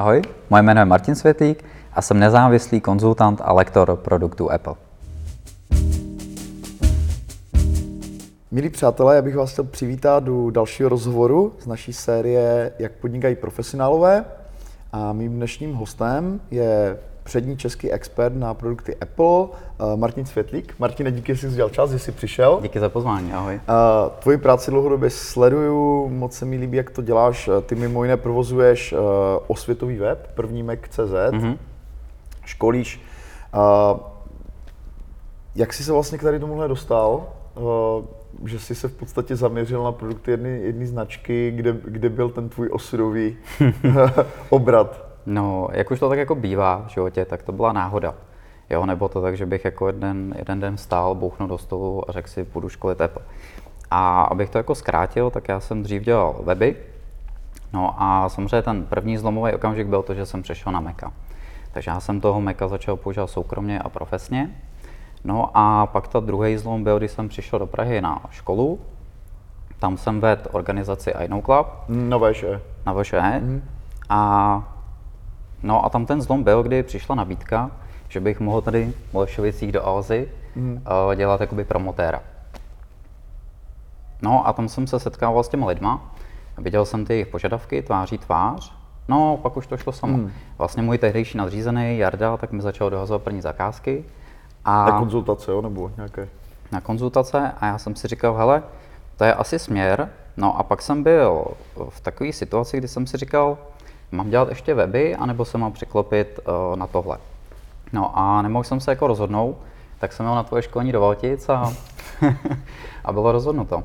Ahoj, moje jméno je Martin Světlík a jsem nezávislý konzultant a lektor produktů Apple. Milí přátelé, já bych vás chtěl přivítat do dalšího rozhovoru z naší série Jak podnikají profesionálové. A mým dnešním hostem je přední český expert na produkty Apple, eh, Martin Světlík. Martin, díky, že jsi udělal čas, že jsi přišel. Díky za pozvání, ahoj. Eh, tvoji práci dlouhodobě sleduju, moc se mi líbí, jak to děláš. Ty mimo jiné provozuješ eh, osvětový web, první Mac.cz, mm-hmm. školíš. Jak jsi se vlastně k tady tomuhle dostal? že jsi se v podstatě zaměřil na produkty jedné značky, kde, kde byl ten tvůj osudový obrat? No, jak už to tak jako bývá v životě, tak to byla náhoda. Jo, nebo to tak, že bych jako jeden, jeden den stál, bouchnul do stolu a řekl si, půjdu školit Apple. A abych to jako zkrátil, tak já jsem dřív dělal weby, no a samozřejmě ten první zlomový okamžik byl to, že jsem přešel na Maca. Takže já jsem toho Maca začal používat soukromně a profesně. No a pak ta druhý zlom byl, když jsem přišel do Prahy na školu. Tam jsem vedl organizaci iKnow Club. Na VŠE. Na VŠE. Mm. A, no a tam ten zlom byl, kdy přišla nabídka, že bych mohl tady v Olešovicích do Alzy mm. uh, dělat jakoby promotéra. No a tam jsem se setkával s těma lidma, viděl jsem ty jejich požadavky tváří tvář, no pak už to šlo samo. Mm. Vlastně můj tehdejší nadřízený Jarda, tak mi začal dohazovat první zakázky, a na konzultace, jo, nebo nějaké? Na konzultace a já jsem si říkal, hele, to je asi směr. No a pak jsem byl v takové situaci, kdy jsem si říkal, mám dělat ještě weby, anebo se mám překlopit uh, na tohle. No a nemohl jsem se jako rozhodnout, tak jsem měl na tvoje školení do Valtic a, a bylo rozhodnuto. Uh,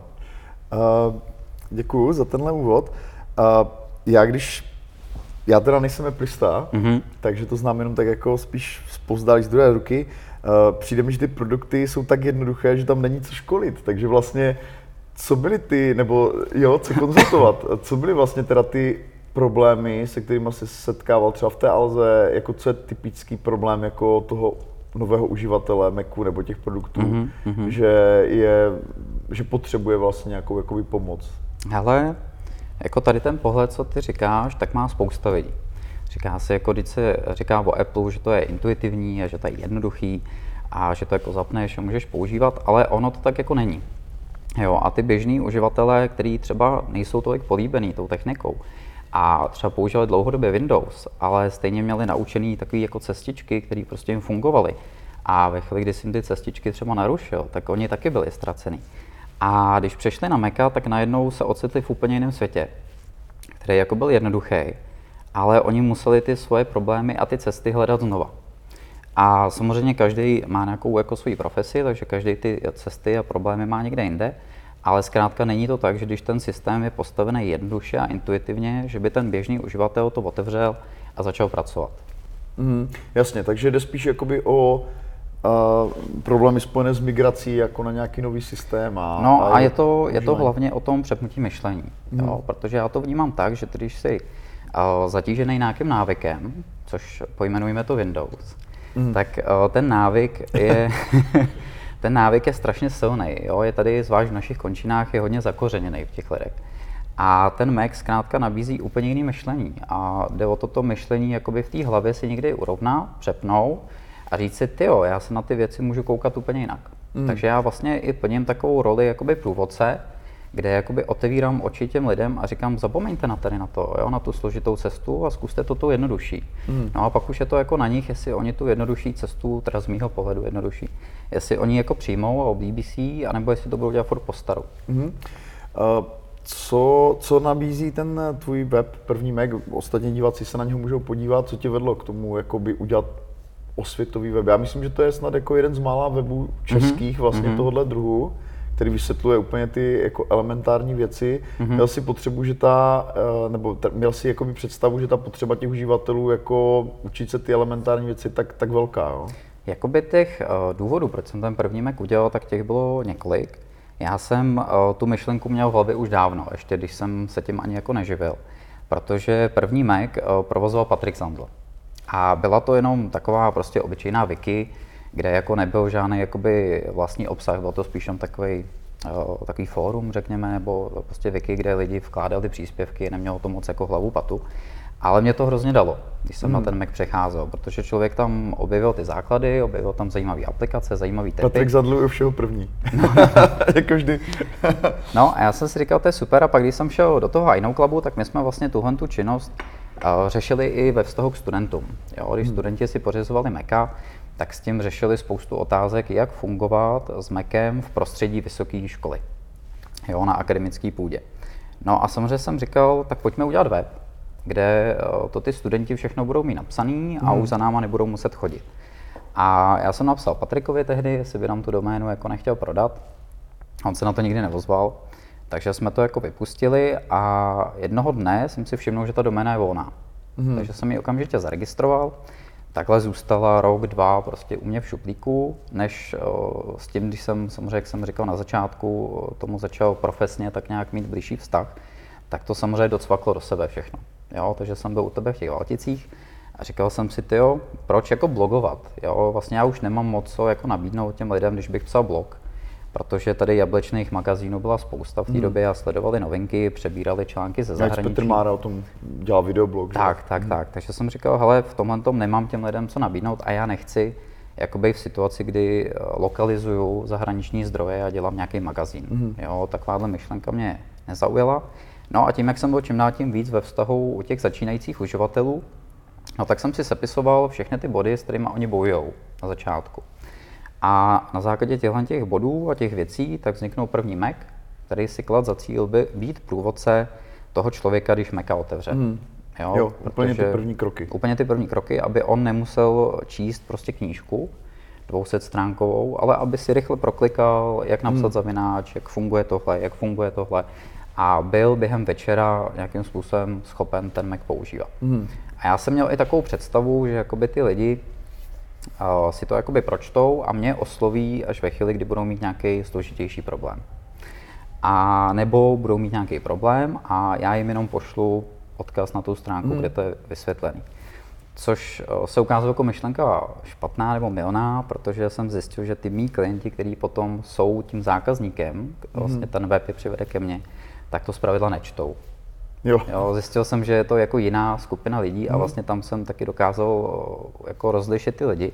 děkuju za tenhle úvod. Uh, já když já teda nejsem eplista, mm-hmm. takže to znám jenom tak jako spíš spozdálí z druhé ruky. Uh, přijde mi, že ty produkty jsou tak jednoduché, že tam není co školit, takže vlastně co byly ty, nebo jo, co konzultovat, co byly vlastně teda ty problémy, se kterými se setkával třeba v té Alze, jako co je typický problém jako toho nového uživatele Macu nebo těch produktů, mm-hmm. že, je, že potřebuje vlastně nějakou jakoby pomoc? Hele, jako tady ten pohled, co ty říkáš, tak má spousta lidí. Říká se, jako když se říká o Apple, že to je intuitivní a že to je jednoduchý a že to jako zapneš a můžeš používat, ale ono to tak jako není. Jo, a ty běžní uživatelé, kteří třeba nejsou tolik políbený tou technikou a třeba používali dlouhodobě Windows, ale stejně měli naučený takové jako cestičky, které prostě jim fungovaly. A ve chvíli, kdy jsi jim ty cestičky třeba narušil, tak oni taky byli ztracený. A když přešli na Maca, tak najednou se ocitli v úplně jiném světě, který jako byl jednoduchý, ale oni museli ty svoje problémy a ty cesty hledat znova. A samozřejmě každý má nějakou jako svoji profesi, takže každý ty cesty a problémy má někde jinde, ale zkrátka není to tak, že když ten systém je postavený jednoduše a intuitivně, že by ten běžný uživatel to otevřel a začal pracovat. Mm, jasně, takže jde spíš jakoby o uh, problémy spojené s migrací jako na nějaký nový systém. A, no a, a je, to, je to hlavně o tom přepnutí myšlení, mm. jo, protože já to vnímám tak, že když jsi uh, zatížený nějakým návykem, což pojmenujeme to Windows, mm. tak uh, ten návyk je ten návyk je strašně silný. Jo? Je tady, zvlášť v našich končinách, je hodně zakořeněný v těch lidech. A ten Mac zkrátka nabízí úplně jiný myšlení. A jde o toto myšlení jakoby v té hlavě si někdy urovná, přepnou a říct si, ty já se na ty věci můžu koukat úplně jinak. Mm. Takže já vlastně i plním takovou roli jakoby průvodce, kde jakoby otevírám oči těm lidem a říkám, zapomeňte na tady na to, jo, na tu složitou cestu a zkuste to tu jednodušší. Mm. No a pak už je to jako na nich, jestli oni tu jednodušší cestu, teda z mýho pohledu jednodušší, jestli oni jako přijmou a oblíbí si anebo jestli to budou dělat furt po staru. Mm. Uh, co, co nabízí ten tvůj web, první Mac? Ostatně diváci se na něho můžou podívat, co tě vedlo k tomu jakoby udělat osvětový web. Já myslím, že to je snad jako jeden z mála webů českých mm-hmm. vlastně mm-hmm. tohohle druhu, který vysvětluje úplně ty jako elementární věci. Mm-hmm. Měl si potřebu, že ta, eh, nebo měl si jako představu, že ta potřeba těch uživatelů jako učit se ty elementární věci tak, tak velká, jo? Jakoby těch uh, důvodů, proč jsem ten první Mac udělal, tak těch bylo několik. Já jsem uh, tu myšlenku měl v hlavě už dávno, ještě když jsem se tím ani jako neživil. Protože první Mac uh, provozoval Patrick Zandl. A byla to jenom taková prostě obyčejná wiki, kde jako nebyl žádný jakoby vlastní obsah, byl to spíš jen takový takový fórum, řekněme, nebo prostě wiki, kde lidi vkládali příspěvky, nemělo to moc jako hlavu patu. Ale mě to hrozně dalo, když jsem hmm. na ten Mac přecházel, protože člověk tam objevil ty základy, objevil tam zajímavé aplikace, zajímavý typy. Patrik zadluje všeho první. No. jako vždy. no a já jsem si říkal, to je super a pak když jsem šel do toho iNow Clubu, tak my jsme vlastně tuhle tu činnost uh, řešili i ve vztahu k studentům. Jo, když hmm. studenti si pořizovali Maca, tak s tím řešili spoustu otázek, jak fungovat s Macem v prostředí vysoké školy, jo, na akademické půdě. No a samozřejmě jsem říkal, tak pojďme udělat web, kde eh, to ty studenti všechno budou mít napsaný a hmm. už za náma nebudou muset chodit. A já jsem napsal Patrikovi tehdy, jestli by nám tu doménu jako nechtěl prodat. On se na to nikdy nevozval. Takže jsme to jako vypustili a jednoho dne jsem si všiml, že ta doména je volná. Hmm. Takže jsem ji okamžitě zaregistroval. Takhle zůstala rok, dva prostě u mě v šuplíku, než eh, s tím, když jsem samozřejmě, jak jsem říkal na začátku, tomu začal profesně tak nějak mít blížší vztah, tak to samozřejmě docvaklo do sebe všechno. Jo, takže jsem byl u tebe v těch Valticích a říkal jsem si, ty proč jako blogovat? Jo, vlastně já už nemám moc co jako nabídnout těm lidem, když bych psal blog, protože tady jablečných magazínů byla spousta v té hmm. době a sledovali novinky, přebírali články ze zahraničí. Petr Mára o tom dělal videoblog. Tak, že? tak, hmm. tak. Takže jsem říkal, hele, v tomhle tom nemám těm lidem co nabídnout a já nechci jakoby v situaci, kdy eh, lokalizuju zahraniční zdroje a dělám nějaký magazín. Hmm. Jo, takováhle myšlenka mě nezaujala. No a tím, jak jsem byl čím dál tím víc ve vztahu u těch začínajících uživatelů, no tak jsem si sepisoval všechny ty body, s kterými oni bojují na začátku. A na základě těchto těch bodů a těch věcí tak vzniknul první Mac, který si klad za cíl by být průvodce toho člověka, když Maca otevře. Mm. Jo, jo úplně ty první kroky. Úplně ty první kroky, aby on nemusel číst prostě knížku, 200 stránkovou, ale aby si rychle proklikal, jak napsat hmm. zavináč, jak funguje tohle, jak funguje tohle a byl během večera nějakým způsobem schopen ten Mac používat. Mm. A já jsem měl i takovou představu, že jakoby ty lidi uh, si to jakoby pročtou a mě osloví až ve chvíli, kdy budou mít nějaký složitější problém. A nebo budou mít nějaký problém a já jim jenom pošlu odkaz na tu stránku, mm. kde to je vysvětlený. Což se ukázalo jako myšlenka špatná nebo milná, protože jsem zjistil, že ty mý klienti, kteří potom jsou tím zákazníkem, vlastně ten web je přivede ke mně, tak to zpravidla nečtou. Jo. jo. Zjistil jsem, že je to jako jiná skupina lidí a mhm. vlastně tam jsem taky dokázal jako rozlišit ty lidi,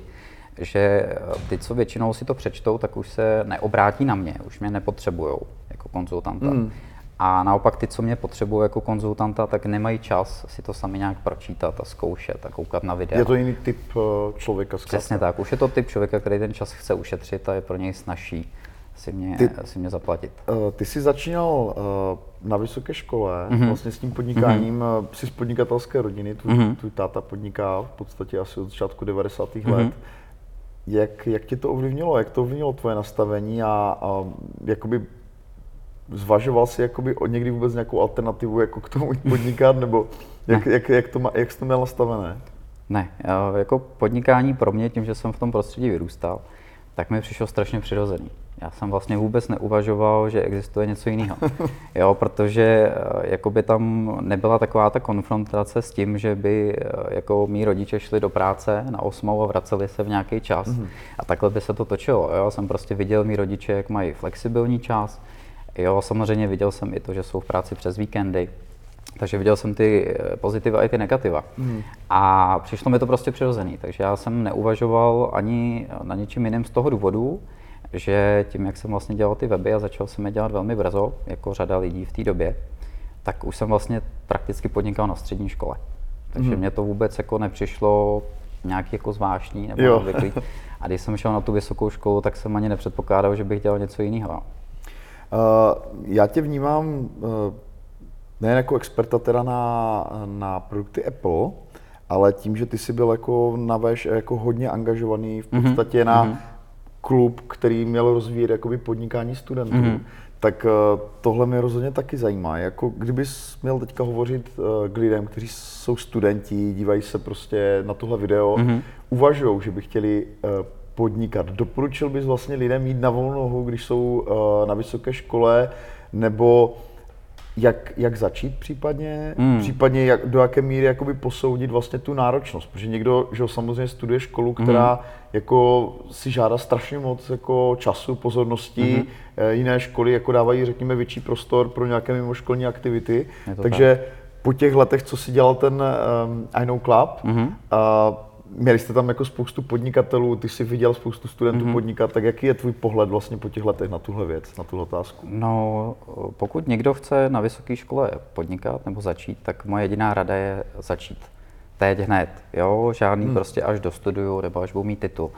že ty, co většinou si to přečtou, tak už se neobrátí na mě, už mě nepotřebují jako konzultanta. Mm. A naopak ty, co mě potřebují jako konzultanta, tak nemají čas si to sami nějak pročítat a zkoušet a koukat na videa. Je to jiný typ eh, člověka. Zkrátka. Přesně tak. Už je to typ člověka, který ten čas chce ušetřit a je pro něj snažší si mě, ty, si mě zaplatit. Uh, ty jsi začínal uh, na vysoké škole, mm-hmm. vlastně s tím podnikáním, mm-hmm. jsi z podnikatelské rodiny, tvůj, mm-hmm. tvůj táta podniká v podstatě asi od začátku 90. Mm-hmm. let. Jak, jak tě to ovlivnilo, jak to ovlivnilo tvoje nastavení a, a jakoby zvažoval jsi jakoby někdy vůbec nějakou alternativu jako k tomu podnikat, nebo jak, jak, jak, to má, jak jsi to měl nastavené? Ne, jako podnikání pro mě, tím, že jsem v tom prostředí vyrůstal, tak mi přišlo strašně přirozený. Já jsem vlastně vůbec neuvažoval, že existuje něco jiného. Jo, protože eh, jakoby tam nebyla taková ta konfrontace s tím, že by eh, jako mý rodiče šli do práce na osmou a vraceli se v nějaký čas. Mm-hmm. A takhle by se to točilo. Jo. Jsem prostě viděl mý rodiče, jak mají flexibilní čas. Jo, samozřejmě viděl jsem i to, že jsou v práci přes víkendy. Takže viděl jsem ty eh, pozitiva i ty negativa. Mm. A přišlo mi to prostě přirozený, takže já jsem neuvažoval ani na něčím jiném z toho důvodu, že tím, jak jsem vlastně dělal ty weby a začal jsem je dělat velmi brzo, jako řada lidí v té době, tak už jsem vlastně prakticky podnikal na střední škole. Takže mm. mě to vůbec jako nepřišlo nějaký jako zvláštní nebo obvyklý. A když jsem šel na tu vysokou školu, tak jsem ani nepředpokládal, že bych dělal něco jiného. Uh, já tě vnímám uh, nejen jako experta teda na, na produkty Apple, ale tím, že ty jsi byl jako na veš, jako hodně angažovaný v mhm. podstatě mm-hmm. na klub, který měl rozvíjet jakoby podnikání studentů, mm-hmm. tak uh, tohle mě rozhodně taky zajímá. Jako kdybys měl teďka hovořit uh, k lidem, kteří jsou studenti, dívají se prostě na tohle video, mm-hmm. uvažují, že by chtěli uh, podnikat. Doporučil bys vlastně lidem jít na volnou nohu, když jsou na vysoké škole, nebo jak, jak začít případně, mm. případně jak, do jaké míry jakoby posoudit vlastně tu náročnost, protože někdo, že samozřejmě studuje školu, která mm. Jako si žádá strašně moc jako času, pozornosti, mm. jiné školy jako dávají řekněme větší prostor pro nějaké mimoškolní aktivity, takže tak po těch letech, co si dělal ten um, I Know Club, mm-hmm. uh, měli jste tam jako spoustu podnikatelů, ty jsi viděl spoustu studentů mm-hmm. podnikat, tak jaký je tvůj pohled vlastně po těch letech na tuhle věc, na tuhle otázku? No, pokud někdo chce na vysoké škole podnikat nebo začít, tak moje jediná rada je začít teď hned, jo, žádný hmm. prostě až dostuduju nebo až budu mít titul.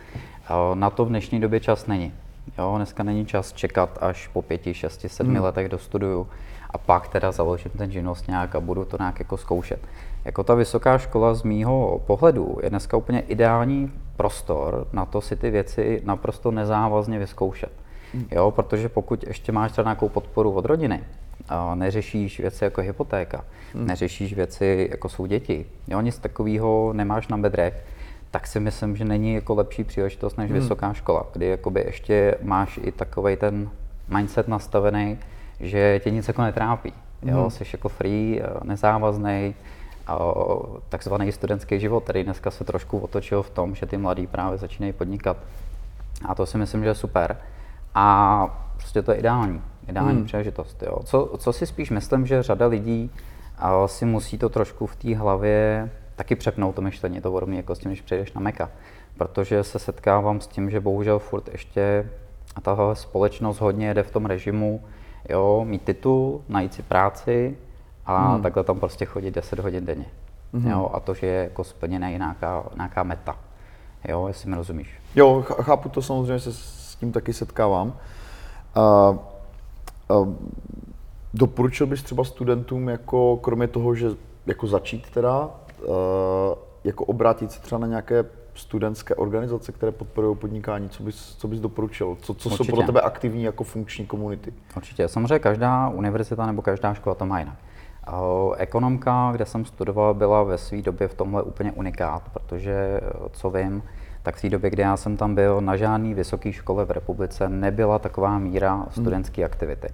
Na to v dnešní době čas není. Jo, dneska není čas čekat až po pěti, šesti, sedmi hmm. letech dostuduju a pak teda založím ten živnost nějak a budu to nějak jako zkoušet. Jako ta vysoká škola z mýho pohledu je dneska úplně ideální prostor na to si ty věci naprosto nezávazně vyzkoušet. Hmm. Jo, protože pokud ještě máš třeba nějakou podporu od rodiny, neřešíš věci jako hypotéka, hmm. neřešíš věci jako jsou děti, jo, nic takového nemáš na bedrech, tak si myslím, že není jako lepší příležitost než hmm. vysoká škola, kdy jakoby ještě máš i takový ten mindset nastavený, že tě nic jako netrápí. Jo, hmm. jsi jako free, eh, nezávazný, takzvaný studentský život, který dneska se trošku otočil v tom, že ty mladí právě začínají podnikat. A to si myslím, že je super. A prostě to je ideální, ideální hmm. příležitost. Jo. Co, co si spíš myslím, že řada lidí si musí to trošku v té hlavě taky přepnout to myšlení, to podobně jako s tím, když přijdeš na Meka. Protože se setkávám s tím, že bohužel furt ještě a tahle společnost hodně jede v tom režimu, jo, mít titul, najít si práci a hmm. takhle tam prostě chodit 10 hodin denně. Hmm. Jo, a to, že je jako splněná nějaká, nějaká meta. Jo, jestli mi rozumíš. Jo, chápu to samozřejmě, se s tím taky setkávám. Uh, doporučil bys třeba studentům, jako kromě toho, že jako začít teda, uh, jako obrátit se třeba na nějaké studentské organizace, které podporují podnikání, co bys, co bys doporučil? Co, co jsou pro tebe aktivní jako funkční komunity? Určitě. Samozřejmě každá univerzita nebo každá škola to má jinak. Ekonomka, kde jsem studoval, byla ve své době v tomhle úplně unikát, protože, co vím, tak v té době, kdy já jsem tam byl, na žádné vysoké škole v republice nebyla taková míra hmm. studentské aktivity.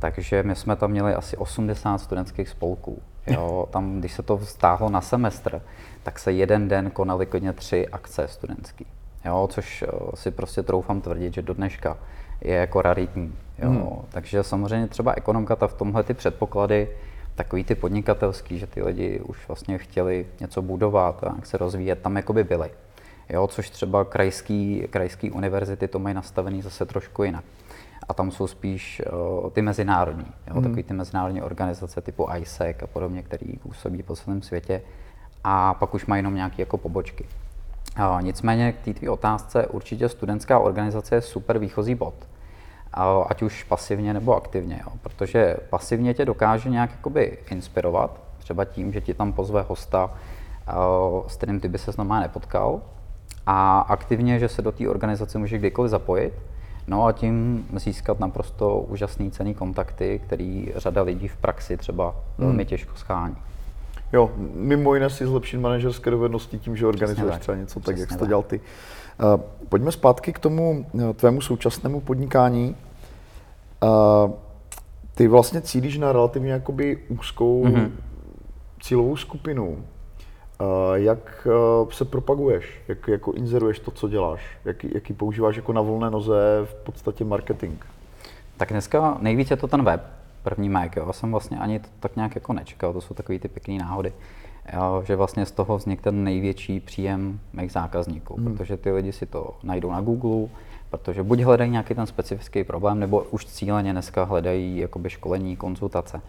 Takže my jsme tam měli asi 80 studentských spolků. Jo, tam, když se to vztáhlo na semestr, tak se jeden den konaly kodně tři akce studentský. Jo, což eh, si prostě troufám tvrdit, že do dneška je jako raritní. Jo. Hmm. Takže samozřejmě třeba ekonomka ta v tomhle ty předpoklady, takový ty podnikatelský, že ty lidi už vlastně chtěli něco budovat a jak se rozvíjet, tam jako by byly. Jo, což třeba krajský, krajský univerzity to mají nastavený zase trošku jinak. A tam jsou spíš uh, ty mezinárodní, jo, hmm. takový ty mezinárodní organizace typu ISEC a podobně, který působí po celém světě. A pak už mají jenom nějaké jako pobočky. Uh, nicméně k té tvý otázce určitě studentská organizace je super výchozí bod. Uh, ať už pasivně nebo aktivně, jo, protože pasivně tě dokáže nějak jakoby inspirovat, třeba tím, že ti tam pozve hosta, uh, s kterým ty by se normálně nepotkal, a aktivně, že se do té organizace může kdykoliv zapojit, no a tím získat naprosto úžasný cený kontakty, který řada lidí v praxi třeba hmm. velmi těžko schání. Jo, mimo jiné si zlepšit manažerské dovednosti tím, že organizuješ třeba něco tak, jak jsi to dělal ty. Uh, pojďme zpátky k tomu uh, tvému současnému podnikání. Uh, ty vlastně cílíš na relativně jakoby úzkou mm-hmm. cílovou skupinu. Jak eh, se propaguješ? Jak jako inzeruješ to, co děláš? Jaký, jaký používáš jako na volné noze v podstatě marketing? Tak dneska nejvíc je to ten web, první Mac. Jo. Já jsem vlastně ani to tak nějak jako nečekal, to jsou takové ty pěkné náhody. Jo, že vlastně z toho vznikne ten největší příjem mých zákazníků, hmm. protože ty lidi si to najdou na Google, protože buď hledají nějaký ten specifický problém, nebo už cíleně dneska hledají jakoby školení, konzultace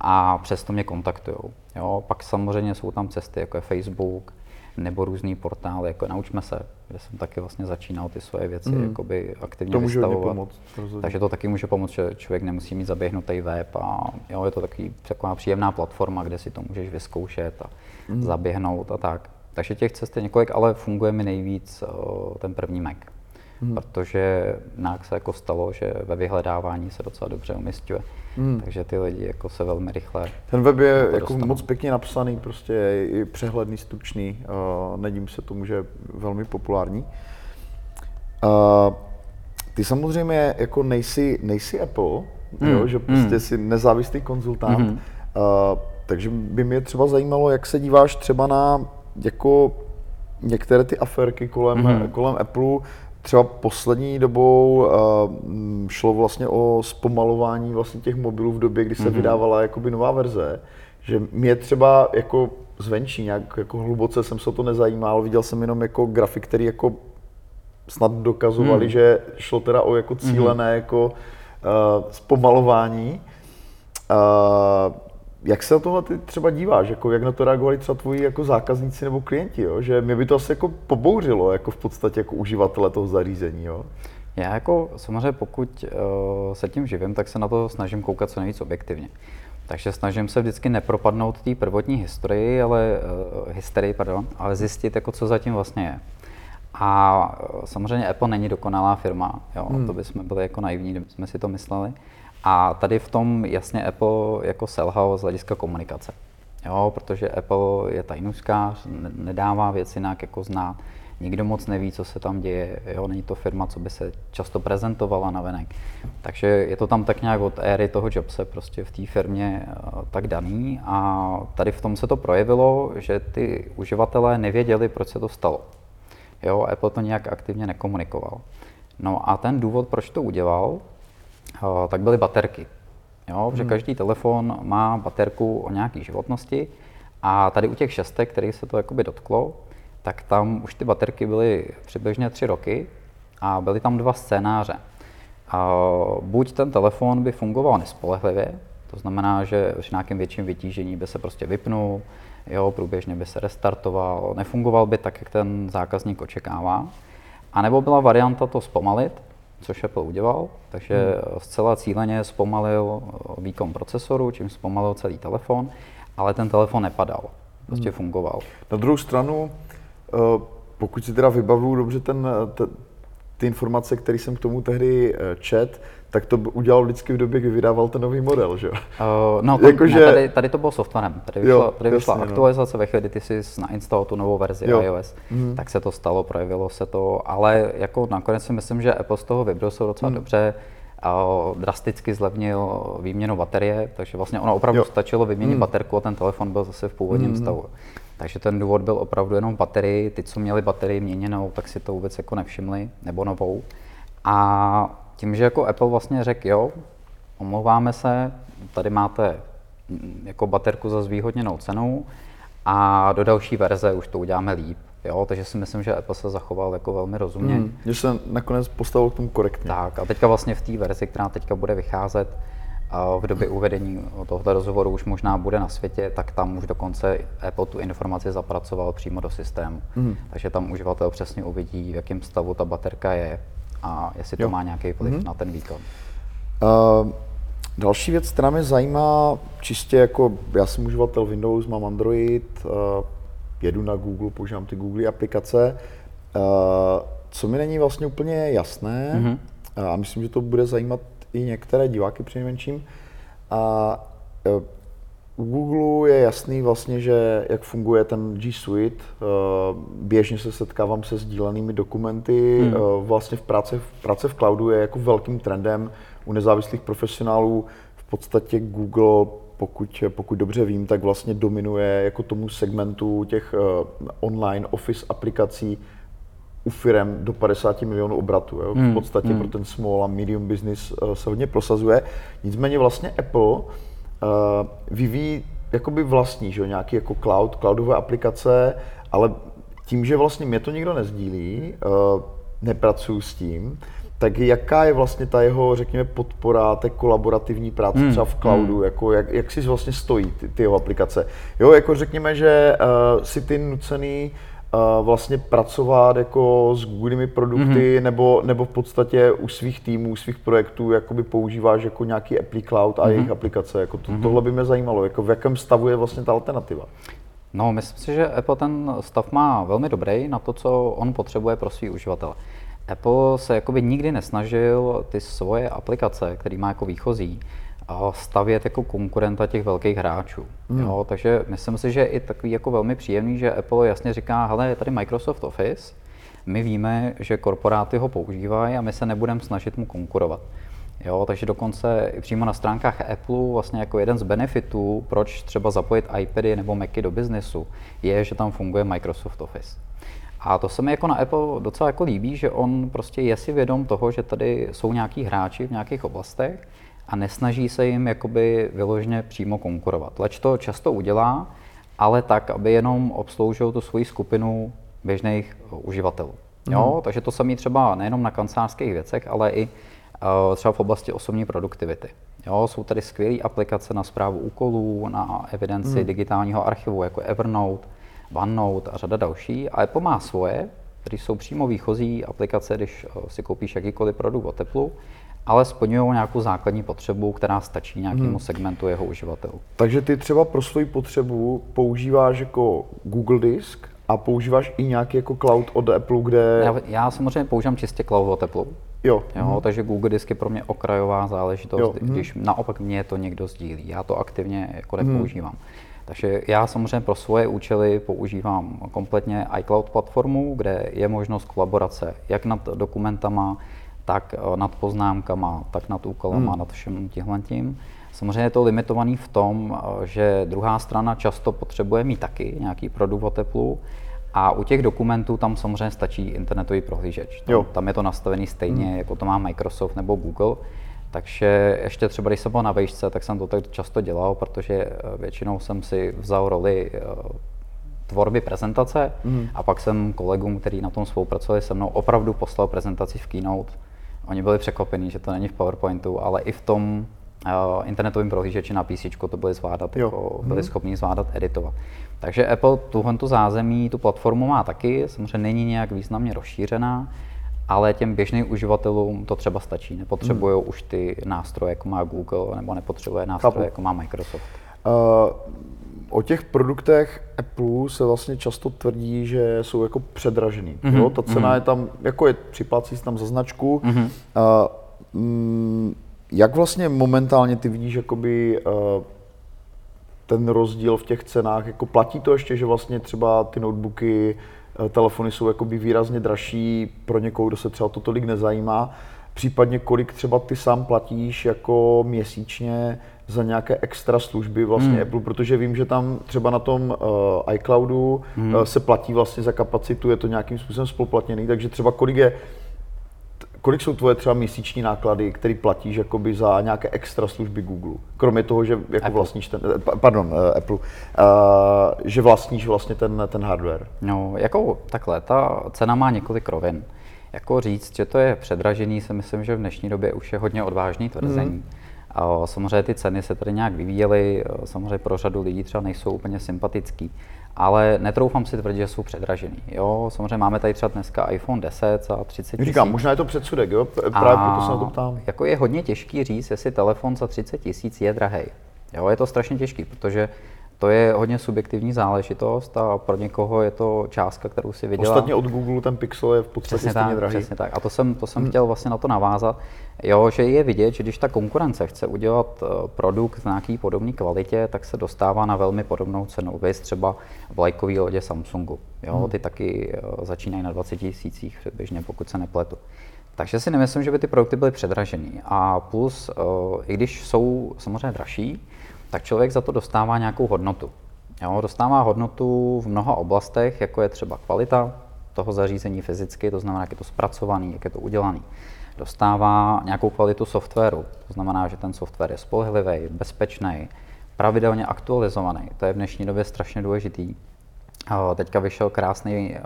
a přesto mě kontaktují. Jo, pak samozřejmě jsou tam cesty, jako je Facebook, nebo různý portály, jako Naučme se, kde jsem taky vlastně začínal ty svoje věci mm. jakoby aktivně to může vystavovat. Pomoct, Takže to taky může pomoct, že člověk nemusí mít zaběhnutý web a jo, je to taky taková příjemná platforma, kde si to můžeš vyzkoušet a mm. zaběhnout a tak. Takže těch cest je několik, ale funguje mi nejvíc ten první Mac hmm. protože nějak se jako stalo, že ve vyhledávání se docela dobře umistuje. Hmm. Takže ty lidi jako se velmi rychle. Ten web je jako, jako moc pěkně napsaný, prostě je přehledný, stručný, uh, nedím se tomu, že je velmi populární. Uh, ty samozřejmě jako nejsi, nejsi Apple, hmm. jo, že prostě hmm. jsi nezávislý konzultant, hmm. uh, takže by mě třeba zajímalo, jak se díváš třeba na jako některé ty aférky kolem, hmm. kolem Apple, třeba poslední dobou uh, šlo vlastně o zpomalování vlastně těch mobilů v době, kdy se mm-hmm. vydávala jakoby nová verze, Že mě třeba jako zvenčí, nějak jako hluboce jsem se o to nezajímal, viděl jsem jenom jako grafy, které jako snad dokazovali, hmm. že šlo teda o jako cílené hmm. jako uh, zpomalování. Uh, jak se na tohle ty třeba díváš, jako jak na to reagovali třeba tvoji jako zákazníci nebo klienti, jo? že mě by to asi jako pobouřilo jako v podstatě jako uživatele toho zařízení. Jo? Já jako samozřejmě pokud uh, se tím živím, tak se na to snažím koukat co nejvíc objektivně. Takže snažím se vždycky nepropadnout té prvotní historii, ale, uh, hysterii, pardon, ale zjistit, jako, co zatím vlastně je. A uh, samozřejmě Apple není dokonalá firma, jo? Hmm. to bychom byli jako naivní, kdybychom si to mysleli. A tady v tom jasně Apple jako selhal z hlediska komunikace. Jo, protože Apple je tajnůžkář, nedává věci jinak jako znát, nikdo moc neví, co se tam děje, jo, není to firma, co by se často prezentovala na venek. Takže je to tam tak nějak od éry toho Jobse prostě v té firmě uh, tak daný a tady v tom se to projevilo, že ty uživatelé nevěděli, proč se to stalo. Jo, Apple to nějak aktivně nekomunikoval. No a ten důvod, proč to udělal, tak byly baterky. Jo, hmm. že každý telefon má baterku o nějaké životnosti a tady u těch šestek, kterých se to jakoby dotklo, tak tam už ty baterky byly přibližně tři roky a byly tam dva scénáře. A buď ten telefon by fungoval nespolehlivě, to znamená, že při nějakém větším vytížení by se prostě vypnul, jo, průběžně by se restartoval, nefungoval by tak, jak ten zákazník očekává. A nebo byla varianta to zpomalit, což Apple udělal, takže hmm. zcela cíleně zpomalil výkon procesoru, čím zpomalil celý telefon, ale ten telefon nepadal, prostě hmm. fungoval. Na druhou stranu, eh, pokud si teda vybavuju dobře ten, ten, ty informace, které jsem k tomu tehdy eh, čet, tak to udělal vždycky v době, kdy vydával ten nový model, že jo? Uh, no, jako, ne, že... tady, tady to bylo softwarem. Tady vyšla, jo, tady vyšla jasně, no. aktualizace no. ve chvíli, kdy ty jsi nainstaloval tu novou verzi jo. iOS, mm. tak se to stalo, projevilo se to, ale jako nakonec si myslím, že Apple z toho vybrousil docela mm. dobře, uh, drasticky zlevnil výměnu baterie, takže vlastně ono opravdu jo. stačilo vyměnit mm. baterku a ten telefon byl zase v původním mm. stavu. Takže ten důvod byl opravdu jenom baterii. Ty, co měli baterii měněnou, tak si to vůbec jako nevšimli, nebo novou. A tím, že jako Apple vlastně řekl, jo, omlouváme se, tady máte mm, jako baterku za zvýhodněnou cenou a do další verze už to uděláme líp. Jo, takže si myslím, že Apple se zachoval jako velmi rozumně. Hmm, že se nakonec postavil k tomu korektně. Tak a teďka vlastně v té verzi, která teďka bude vycházet, v době uvedení tohoto rozhovoru už možná bude na světě, tak tam už dokonce Apple tu informaci zapracoval přímo do systému. Hmm. Takže tam uživatel přesně uvidí, v jakém stavu ta baterka je, a jestli to jo. má nějaký vliv mm-hmm. na ten výkon. Uh, další věc, která mě zajímá, čistě jako já jsem uživatel Windows, mám Android, uh, jedu na Google, používám ty Google aplikace. Uh, co mi není vlastně úplně jasné, mm-hmm. a myslím, že to bude zajímat i některé diváky přinejmenším, a uh, u Google je jasný vlastně, že jak funguje ten G Suite. Eh, běžně se setkávám se sdílenými dokumenty. Hmm. Eh, vlastně v práci, v práce v cloudu je jako velkým trendem u nezávislých profesionálů. V podstatě Google, pokud, pokud dobře vím, tak vlastně dominuje jako tomu segmentu těch eh, online office aplikací u firm do 50 milionů obratů. Jo? V hmm. podstatě hmm. pro ten small a medium business se hodně prosazuje. Nicméně vlastně Apple vyvíjí jakoby vlastní, že jo, nějaký jako cloud, cloudové aplikace, ale tím, že vlastně mě to nikdo nezdílí, uh, nepracuju s tím, tak jaká je vlastně ta jeho, řekněme, podpora té kolaborativní práce hmm. třeba v cloudu, hmm. jako jak, jak si vlastně stojí ty, ty jeho aplikace. Jo, jako řekněme, že uh, si ty nucený vlastně pracovat jako s Googlemi produkty, mm-hmm. nebo, nebo v podstatě u svých týmů, svých projektů jakoby používáš jako nějaký Apple Cloud a mm-hmm. jejich aplikace. Jako to, mm-hmm. Tohle by mě zajímalo, jako v jakém stavu je vlastně ta alternativa. No, myslím si, že Apple ten stav má velmi dobrý na to, co on potřebuje pro svý uživatele. Apple se jakoby nikdy nesnažil ty svoje aplikace, který má jako výchozí, stavět jako konkurenta těch velkých hráčů. Hmm. Jo, takže myslím si, že je i takový jako velmi příjemný, že Apple jasně říká, hele, je tady Microsoft Office, my víme, že korporáty ho používají a my se nebudeme snažit mu konkurovat. Jo, takže dokonce i přímo na stránkách Apple vlastně jako jeden z benefitů, proč třeba zapojit iPady nebo Macy do biznesu, je, že tam funguje Microsoft Office. A to se mi jako na Apple docela jako líbí, že on prostě je si vědom toho, že tady jsou nějaký hráči v nějakých oblastech a nesnaží se jim jakoby vyloženě přímo konkurovat. Leč to často udělá, ale tak, aby jenom obsloužil tu svoji skupinu běžných uživatelů. Jo, mm. takže to samé třeba nejenom na kancelářských věcech, ale i uh, třeba v oblasti osobní produktivity. Jo, jsou tady skvělé aplikace na zprávu úkolů, na evidenci mm. digitálního archivu, jako Evernote, OneNote a řada další. A Apple má svoje, které jsou přímo výchozí aplikace, když uh, si koupíš jakýkoliv produkt o teplu, ale splňují nějakou základní potřebu, která stačí nějakému hmm. segmentu jeho uživatelů. Takže ty třeba pro svoji potřebu používáš jako Google Disk a používáš i nějaký jako cloud od Apple, kde... Já, já samozřejmě používám čistě cloud od Apple. Jo. jo hmm. Takže Google Disk je pro mě okrajová záležitost, jo. když hmm. naopak mě to někdo sdílí. Já to aktivně jako nepoužívám. Hmm. Takže já samozřejmě pro svoje účely používám kompletně iCloud platformu, kde je možnost kolaborace jak nad dokumentama, tak eh, nad poznámkama, tak nad úkolama, hmm. nad všem tímhle tím. Samozřejmě je to limitovaný v tom, eh, že druhá strana často potřebuje mít taky nějaký produkt o teplu, a u těch dokumentů tam samozřejmě stačí internetový prohlížeč. Tam, jo. tam je to nastavený stejně, hmm. jako to má Microsoft nebo Google. Takže ještě třeba, když jsem byl na vejšce, tak jsem to tak často dělal, protože eh, většinou jsem si vzal roli tvorby prezentace hmm. a pak jsem kolegům, kteří na tom spolupracovali se mnou, opravdu poslal prezentaci v Keynote Oni byli překvapení, že to není v PowerPointu, ale i v tom uh, internetovém prohlížeči na PC to byli zvládat, jako, byli hmm. schopni zvládat editovat. Takže Apple tuhle tu zázemí, tu platformu má taky, samozřejmě není nějak významně rozšířená, ale těm běžným uživatelům to třeba stačí. Nepotřebují hmm. už ty nástroje, jako má Google, nebo nepotřebuje nástroje, Chápu. jako má Microsoft. Uh, o těch produktech Apple se vlastně často tvrdí, že jsou jako předražený. Mm-hmm. Jo? Ta cena mm-hmm. je tam, jako je, připlácí se tam za značku. Mm-hmm. Uh, mm, jak vlastně momentálně ty vidíš jakoby, uh, ten rozdíl v těch cenách? Jako platí to ještě, že vlastně třeba ty notebooky, telefony jsou jakoby výrazně dražší pro někoho, kdo se třeba to tolik nezajímá? Případně kolik třeba ty sám platíš jako měsíčně za nějaké extra služby vlastně hmm. Apple, protože vím, že tam třeba na tom uh, iCloudu hmm. uh, se platí vlastně za kapacitu, je to nějakým způsobem spoluplatněný, takže třeba kolik je Kolik jsou tvoje třeba měsíční náklady, které platíš jakoby za nějaké extra služby Google? Kromě toho, že jako Apple. vlastníš ten, eh, pardon, uh, Apple, uh, že vlastníš vlastně ten, ten hardware. No, jako takhle, ta cena má několik rovin. Jako říct, že to je předražený, si myslím, že v dnešní době už je hodně odvážný tvrzení. Hmm. Samozřejmě ty ceny se tady nějak vyvíjely, samozřejmě pro řadu lidí třeba nejsou úplně sympatický, ale netroufám si tvrdit, že jsou předražený. Jo, samozřejmě máme tady třeba dneska iPhone 10 za 30 tisíc. Říkám, možná je to předsudek, jo? Právě proto se na to ptám. Jako je hodně těžký říct, jestli telefon za 30 tisíc je drahý. Jo, je to strašně těžký, protože to je hodně subjektivní záležitost a pro někoho je to částka, kterou si vydělá. Ostatně od Google ten Pixel je v podstatě přesně stejně tak, drahý. Přesně tak. A to jsem, to jsem hmm. chtěl vlastně na to navázat, jo, že je vidět, že když ta konkurence chce udělat eh, produkt v nějaký podobné kvalitě, tak se dostává na velmi podobnou cenu. Vy třeba vlajkový lodě Samsungu. Jo, hmm. Ty taky eh, začínají na 20 tisících předběžně, pokud se nepletu. Takže si nemyslím, že by ty produkty byly předražený. A plus, eh, i když jsou samozřejmě dražší, tak člověk za to dostává nějakou hodnotu. Jo, dostává hodnotu v mnoha oblastech, jako je třeba kvalita toho zařízení fyzicky, to znamená, jak je to zpracovaný, jak je to udělaný. Dostává nějakou kvalitu softwaru, to znamená, že ten software je spolehlivý, bezpečný, pravidelně aktualizovaný. To je v dnešní době strašně důležitý. Teďka vyšel krásný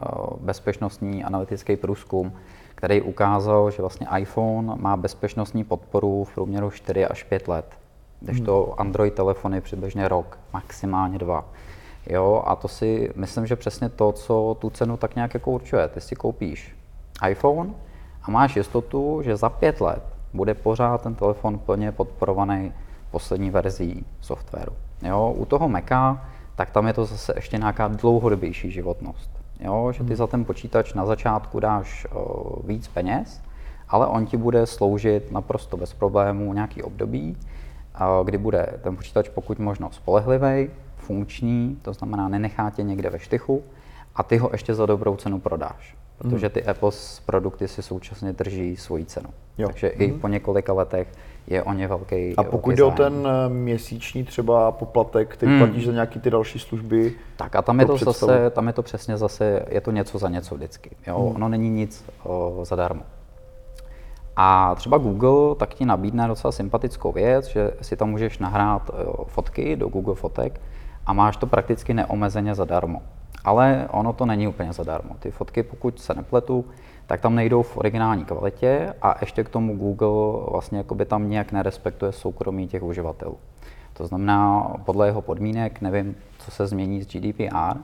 bezpečnostní analytický průzkum, který ukázal, že vlastně iPhone má bezpečnostní podporu v průměru 4 až 5 let když to Android telefony přibližně rok, maximálně dva. Jo, a to si myslím, že přesně to, co tu cenu tak nějak jako určuje. Ty si koupíš iPhone a máš jistotu, že za pět let bude pořád ten telefon plně podporovaný poslední verzí softwaru. Jo, u toho Maca, tak tam je to zase ještě nějaká dlouhodobější životnost. Jo, že ty hmm. za ten počítač na začátku dáš o, víc peněz, ale on ti bude sloužit naprosto bez problémů nějaký období kdy bude ten počítač pokud možno spolehlivý, funkční, to znamená nenechá tě někde ve štychu a ty ho ještě za dobrou cenu prodáš. Protože hmm. ty Apple produkty si současně drží svoji cenu. Jo. Takže hmm. i po několika letech je o ně velký A pokud jde o ten eh, měsíční třeba poplatek, který hmm. platíš za nějaký ty další služby? Tak a tam je to zase, tam je to přesně zase, je to něco za něco vždycky. Jo? Hmm. Ono není nic o, zadarmo. A třeba Google tak ti nabídne docela sympatickou věc, že si tam můžeš nahrát eh, fotky do Google Fotek a máš to prakticky neomezeně zadarmo. Ale ono to není úplně zadarmo. Ty fotky, pokud se nepletu, tak tam nejdou v originální kvalitě a ještě k tomu Google vlastně jakoby tam nějak nerespektuje soukromí těch uživatelů. To znamená, podle jeho podmínek, nevím, co se změní z GDPR,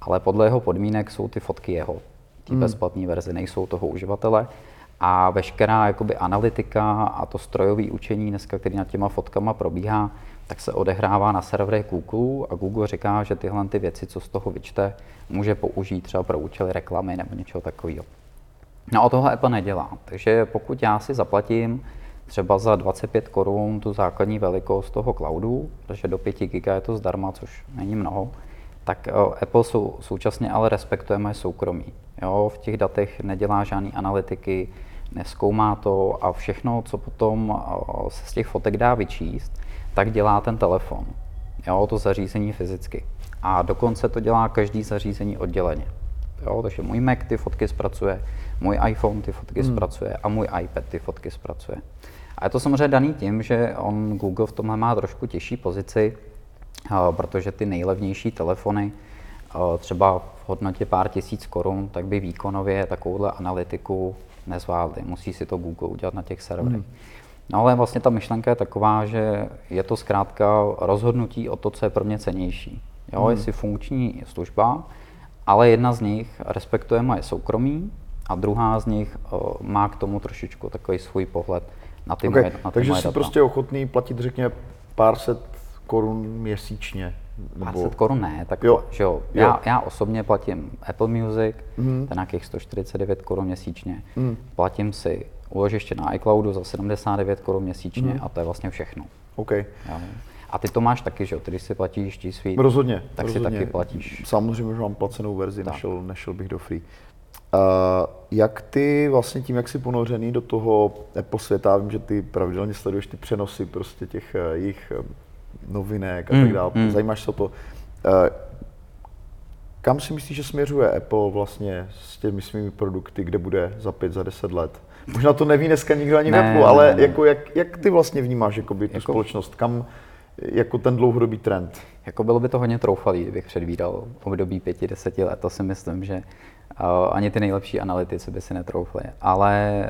ale podle jeho podmínek jsou ty fotky jeho. Ty hmm. bezplatné verze nejsou toho uživatele a veškerá jakoby analytika a to strojové učení dneska, který nad těma fotkama probíhá, tak se odehrává na serverech Google a Google říká, že tyhle ty věci, co z toho vyčte, může použít třeba pro účely reklamy nebo něčeho takového. No a tohle Apple nedělá. Takže pokud já si zaplatím třeba za 25 korun tu základní velikost toho cloudu, protože do 5 GB je to zdarma, což není mnoho, tak Apple sou, současně ale respektuje moje soukromí. Jo, v těch datech nedělá žádné analytiky, neskoumá to a všechno, co potom se z těch fotek dá vyčíst, tak dělá ten telefon. Jo, to zařízení fyzicky. A dokonce to dělá každý zařízení odděleně. Jo, takže můj Mac ty fotky zpracuje, můj iPhone ty fotky hmm. zpracuje a můj iPad ty fotky zpracuje. A je to samozřejmě daný tím, že on Google v tomhle má trošku těžší pozici, protože ty nejlevnější telefony, třeba v hodnotě pár tisíc korun, tak by výkonově takovouhle analytiku nezvládli. Musí si to Google udělat na těch serverech. Hmm. No ale vlastně ta myšlenka je taková, že je to zkrátka rozhodnutí o to, co je pro mě cenější. Jo, hmm. jestli funkční služba, ale jedna z nich respektuje moje soukromí a druhá z nich uh, má k tomu trošičku takový svůj pohled na ty okay. moje, na ty Takže moje jsi data. prostě ochotný platit, řekněme, pár set korun měsíčně. Nebo... 20 korun ne, tak jo. Že jo. Já, jo. já osobně platím Apple Music, mm. je nějakých 149 korun měsíčně. Mm. Platím si úložiště na iCloudu za 79 korun měsíčně mm. a to je vlastně všechno. Jo. A ty to máš taky, že jo? Ty, když si platíš G Suite, rozhodně, tak rozhodně. si taky platíš. Samozřejmě, že mám placenou verzi, nešel, nešel bych do free. Uh, jak ty vlastně tím, jak jsi ponořený do toho Apple světa, vím, že ty pravidelně sleduješ ty přenosy prostě těch uh, jejich uh, novinek a mm, tak dále, mm. zajímáš se o to. Uh, kam si myslíš, že směřuje Apple vlastně s těmi svými produkty, kde bude za pět, za deset let? Možná to neví dneska nikdo ani ne, v Apple, ale ne, Jako jak, jak ty vlastně vnímáš jakoby, tu jako, společnost? Kam jako ten dlouhodobý trend? Jako bylo by to hodně troufalý, kdybych předvídal období pěti, deseti let. To si myslím, že uh, ani ty nejlepší analytici by si netroufli. Ale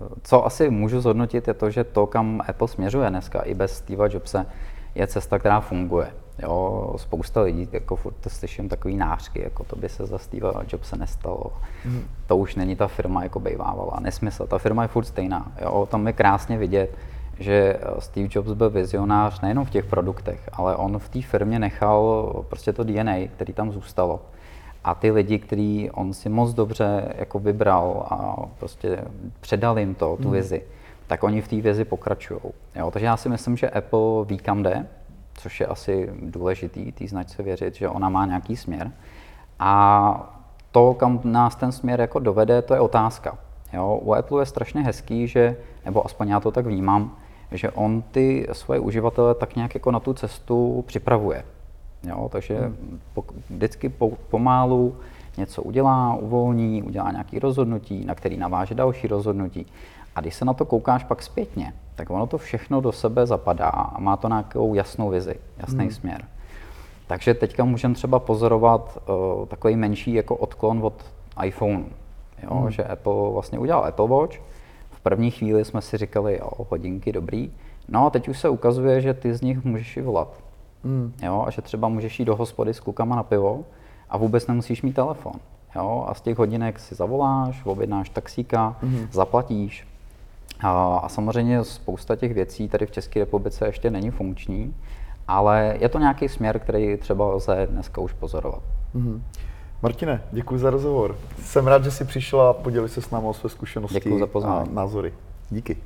uh, co asi můžu zhodnotit, je to, že to, kam Apple směřuje dneska, i bez Steve Jobse, je cesta, která funguje. Jo, spousta lidí, jako furt to slyším takový nářky, jako to by se za Steve Jobse nestalo. Mm. To už není ta firma, jako bejvávala. Nesmysl, ta firma je furt stejná. Jo, tam je krásně vidět, že Steve Jobs byl vizionář nejenom v těch produktech, ale on v té firmě nechal prostě to DNA, který tam zůstalo. A ty lidi, který on si moc dobře jako vybral a prostě předal jim to, tu mm. vizi, tak oni v té vizi pokračují. Takže já si myslím, že Apple ví, kam jde, což je asi důležitý té značce věřit, že ona má nějaký směr. A to, kam nás ten směr jako dovede, to je otázka. Jo, u Apple je strašně hezký, že, nebo aspoň já to tak vnímám, že on ty svoje uživatele tak nějak jako na tu cestu připravuje. Jo, takže hmm. po, vždycky po, pomálu něco udělá, uvolní, udělá nějaké rozhodnutí, na který naváže další rozhodnutí. A když se na to koukáš pak zpětně, tak ono to všechno do sebe zapadá a má to nějakou jasnou vizi, jasný hmm. směr. Takže teďka můžeme třeba pozorovat uh, takový menší jako odklon od iPhone. Jo, hmm. Že Apple vlastně udělal Apple Watch. V první chvíli jsme si říkali, jo, hodinky dobrý. No a teď už se ukazuje, že ty z nich můžeš i volat. Hmm. Jo, a že třeba můžeš jít do hospody s klukama na pivo a vůbec nemusíš mít telefon. Jo, a z těch hodinek si zavoláš, objednáš taxíka, hmm. zaplatíš, a, a samozřejmě spousta těch věcí tady v České republice ještě není funkční, ale je to nějaký směr, který třeba lze dneska už pozorovat. Mm-hmm. Martine, děkuji za rozhovor. Jsem rád, že jsi přišla a podělil se s námi o své zkušenosti za a názory. Díky.